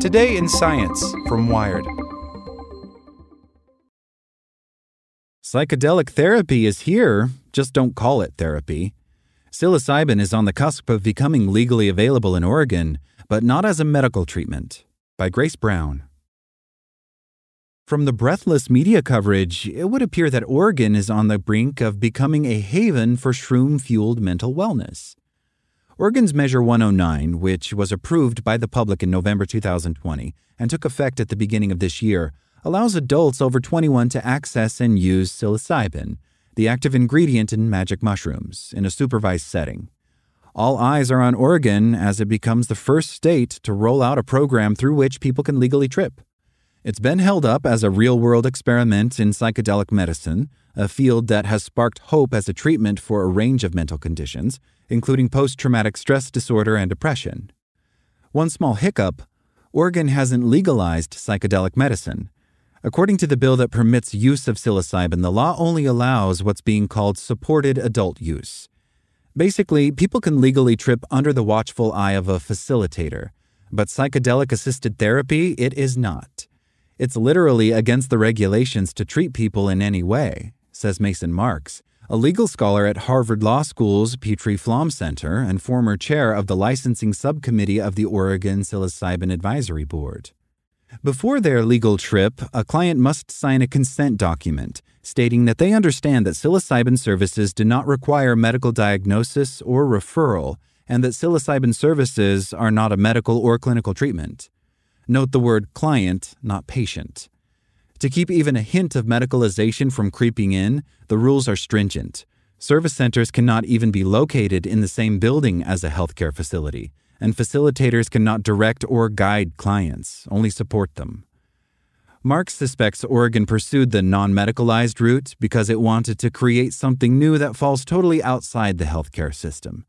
Today in Science from Wired. Psychedelic therapy is here, just don't call it therapy. Psilocybin is on the cusp of becoming legally available in Oregon, but not as a medical treatment. By Grace Browne. From the breathless media coverage, it would appear that Oregon is on the brink of becoming a haven for shroom fueled mental wellness. Oregon's Measure 109, which was approved by the public in November 2020 and took effect at the beginning of this year, allows adults over 21 to access and use psilocybin, the active ingredient in magic mushrooms, in a supervised setting. All eyes are on Oregon as it becomes the first state to roll out a program through which people can legally trip. It's been held up as a real world experiment in psychedelic medicine, a field that has sparked hope as a treatment for a range of mental conditions, including post traumatic stress disorder and depression. One small hiccup Oregon hasn't legalized psychedelic medicine, According to the bill that permits use of psilocybin, the law only allows what's being called supported adult use. Basically, people can legally trip under the watchful eye of a facilitator, but psychedelic assisted therapy, it is not. It's literally against the regulations to treat people in any way, says Mason Marks, a legal scholar at Harvard Law School's Petrie Flom Center and former chair of the licensing subcommittee of the Oregon Psilocybin Advisory Board. Before their legal trip, a client must sign a consent document stating that they understand that psilocybin services do not require medical diagnosis or referral and that psilocybin services are not a medical or clinical treatment. Note the word client, not patient. To keep even a hint of medicalization from creeping in, the rules are stringent. Service centers cannot even be located in the same building as a healthcare facility and facilitators cannot direct or guide clients, only support them. Marks suspects Oregon pursued the non medicalized route because it wanted to create something new that falls totally outside the healthcare system.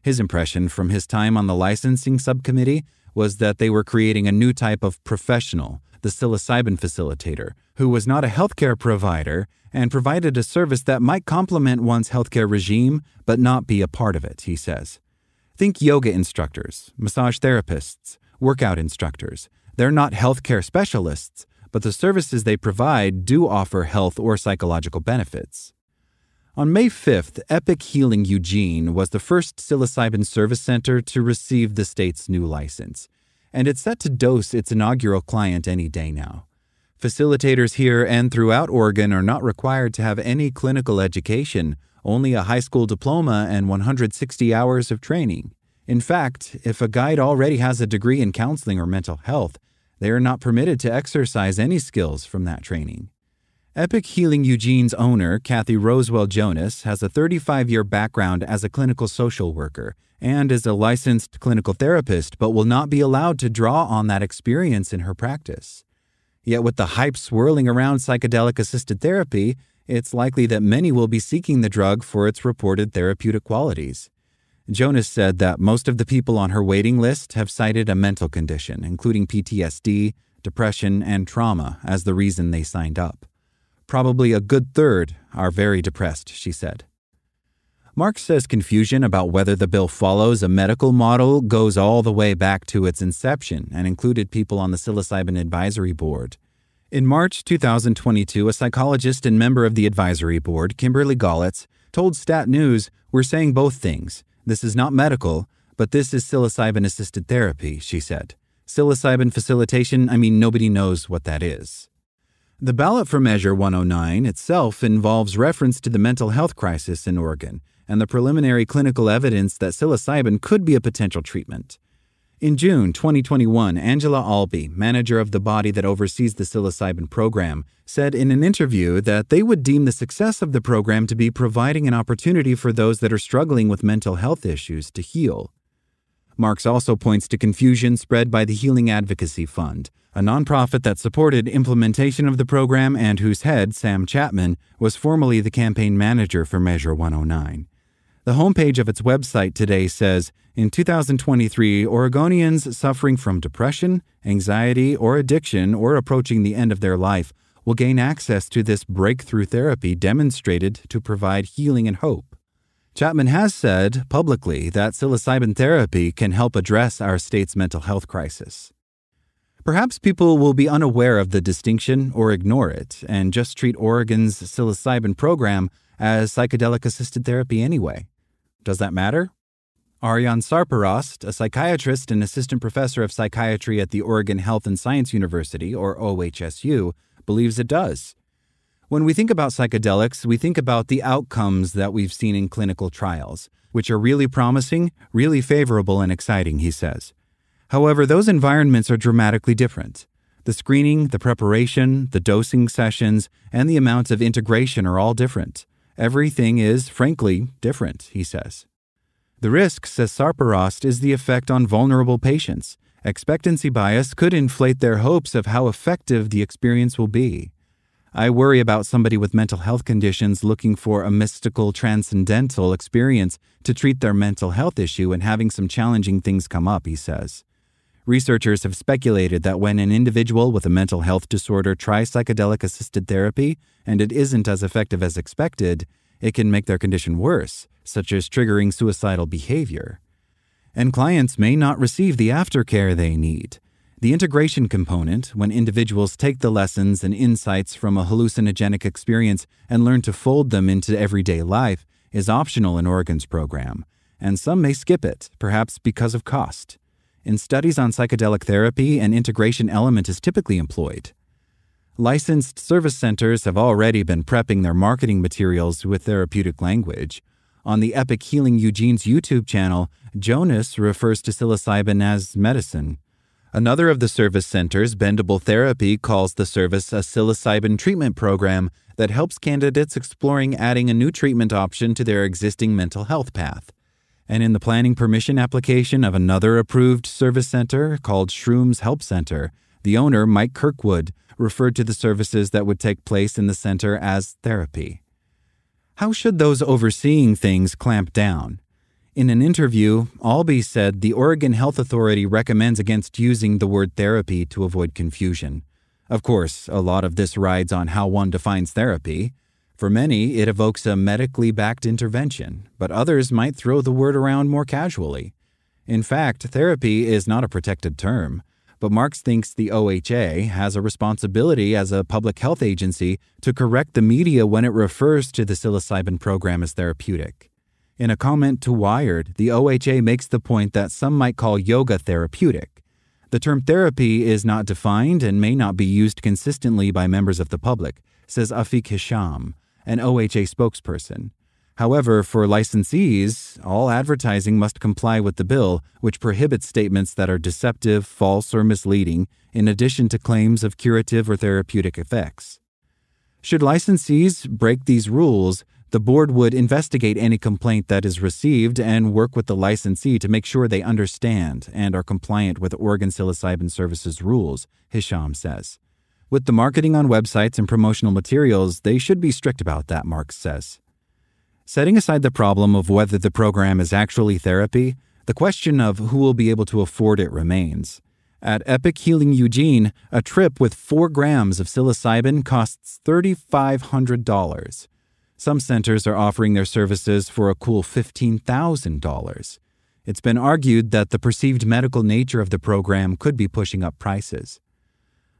His impression from his time on the licensing subcommittee was that they were creating a new type of professional, the psilocybin facilitator, who was not a healthcare provider and provided a service that might complement one's healthcare regime but not be a part of it, he says. Think yoga instructors, massage therapists, workout instructors. They're not healthcare specialists, but the services they provide do offer health or psychological benefits. On May 5th, Epic Healing Eugene was the first psilocybin service center to receive the state's new license, and it's set to dose its inaugural client any day now. Facilitators here and throughout Oregon are not required to have any clinical education only a high school diploma and 160 hours of training. In fact, if a guide already has a degree in counseling or mental health, they are not permitted to exercise any skills from that training. Epic Healing Eugene's owner, Kathy Rosewell Jonas, has a 35 year background as a clinical social worker and is a licensed clinical therapist, but will not be allowed to draw on that experience in her practice. Yet, with the hype swirling around psychedelic assisted therapy, it's likely that many will be seeking the drug for its reported therapeutic qualities. Jonas said that most of the people on her waiting list have cited a mental condition, including PTSD, depression, and trauma, as the reason they signed up. Probably a good third are very depressed, she said. Mark says confusion about whether the bill follows a medical model goes all the way back to its inception and included people on the psilocybin advisory board. In March 2022, a psychologist and member of the advisory board, Kimberly Golletz, told Stat News, We're saying both things. This is not medical, but this is psilocybin assisted therapy, she said. Psilocybin facilitation, I mean, nobody knows what that is. The ballot for Measure 109 itself involves reference to the mental health crisis in Oregon and the preliminary clinical evidence that psilocybin could be a potential treatment. In June 2021, Angela Allbee, manager of the body that oversees the psilocybin program, said in an interview that they would deem the success of the program to be providing an opportunity for those that are struggling with mental health issues to heal. Marks also points to confusion spread by the Healing Advocacy Fund, a nonprofit that supported implementation of the program and whose head, Sam Chapman, was formerly the campaign manager for Measure 109. The homepage of its website today says In 2023, Oregonians suffering from depression, anxiety, or addiction or approaching the end of their life will gain access to this breakthrough therapy demonstrated to provide healing and hope. Chapman has said publicly that psilocybin therapy can help address our state's mental health crisis. Perhaps people will be unaware of the distinction or ignore it and just treat Oregon's psilocybin program as psychedelic assisted therapy anyway. Does that matter? Arjan Sarparast, a psychiatrist and assistant professor of psychiatry at the Oregon Health and Science University, or OHSU, believes it does. When we think about psychedelics, we think about the outcomes that we've seen in clinical trials, which are really promising, really favorable, and exciting, he says. However, those environments are dramatically different. The screening, the preparation, the dosing sessions, and the amounts of integration are all different. Everything is, frankly, different, he says. The risk, says Sarparast, is the effect on vulnerable patients. Expectancy bias could inflate their hopes of how effective the experience will be. I worry about somebody with mental health conditions looking for a mystical, transcendental experience to treat their mental health issue and having some challenging things come up, he says. Researchers have speculated that when an individual with a mental health disorder tries psychedelic assisted therapy and it isn't as effective as expected, it can make their condition worse, such as triggering suicidal behavior. And clients may not receive the aftercare they need. The integration component, when individuals take the lessons and insights from a hallucinogenic experience and learn to fold them into everyday life, is optional in Oregon's program, and some may skip it, perhaps because of cost. In studies on psychedelic therapy, an integration element is typically employed. Licensed service centers have already been prepping their marketing materials with therapeutic language. On the Epic Healing Eugene's YouTube channel, Jonas refers to psilocybin as medicine. Another of the service centers, Bendable Therapy, calls the service a psilocybin treatment program that helps candidates exploring adding a new treatment option to their existing mental health path. And in the planning permission application of another approved service center called Shrooms Help Center, the owner, Mike Kirkwood, referred to the services that would take place in the center as therapy. How should those overseeing things clamp down? In an interview, Allbee said the Oregon Health Authority recommends against using the word therapy to avoid confusion. Of course, a lot of this rides on how one defines therapy. For many, it evokes a medically backed intervention, but others might throw the word around more casually. In fact, therapy is not a protected term but Marks thinks the OHA has a responsibility as a public health agency to correct the media when it refers to the psilocybin program as therapeutic. In a comment to Wired, the OHA makes the point that some might call yoga therapeutic. The term therapy is not defined and may not be used consistently by members of the public, says Afiq Hisham, an OHA spokesperson. However, for licensees, all advertising must comply with the bill, which prohibits statements that are deceptive, false, or misleading, in addition to claims of curative or therapeutic effects. Should licensees break these rules, the board would investigate any complaint that is received and work with the licensee to make sure they understand and are compliant with Oregon Psilocybin Services rules, Hisham says. With the marketing on websites and promotional materials, they should be strict about that, Marks says. Setting aside the problem of whether the program is actually therapy, the question of who will be able to afford it remains. At Epic Healing Eugene, a trip with 4 grams of psilocybin costs $3,500. Some centers are offering their services for a cool $15,000. It's been argued that the perceived medical nature of the program could be pushing up prices.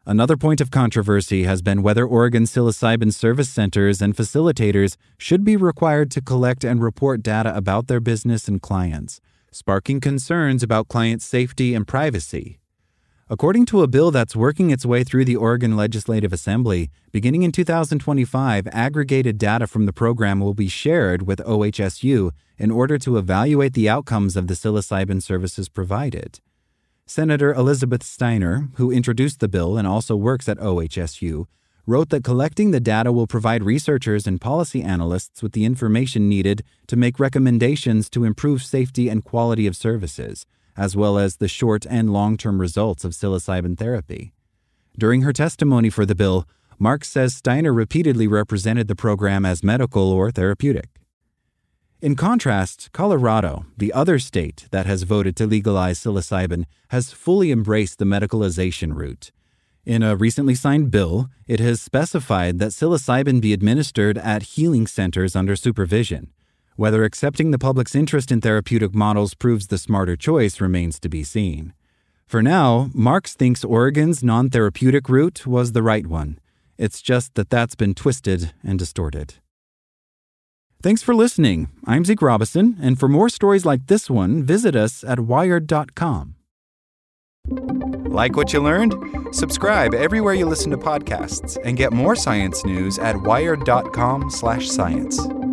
Another point of controversy has been whether Oregon psilocybin service centers and facilitators should be required to collect and report data about their business and clients, sparking concerns about client safety and privacy. According to a bill that's working its way through the Oregon Legislative Assembly, beginning in 2025, aggregated data from the program will be shared with OHSU in order to evaluate the outcomes of the psilocybin services provided. Senator Elizabeth Steiner, who introduced the bill and also works at OHSU, wrote that collecting the data will provide researchers and policy analysts with the information needed to make recommendations to improve safety and quality of services, as well as the short and long term results of psilocybin therapy. During her testimony for the bill, Marks says Steiner repeatedly represented the program as medical or therapeutic. In contrast, Colorado, the other state that has voted to legalize psilocybin, has fully embraced the medicalization route. In a recently signed bill, it has specified that psilocybin be administered at healing centers under supervision. Whether accepting the public's interest in therapeutic models proves the smarter choice remains to be seen. For now, Marks thinks Oregon's non therapeutic route was the right one. It's just that that's been twisted and distorted. Thanks for listening. I'm Zeke Robison, and for more stories like this one, visit us at wired.com. Like what you learned? Subscribe everywhere you listen to podcasts and get more science news at wired.com/science.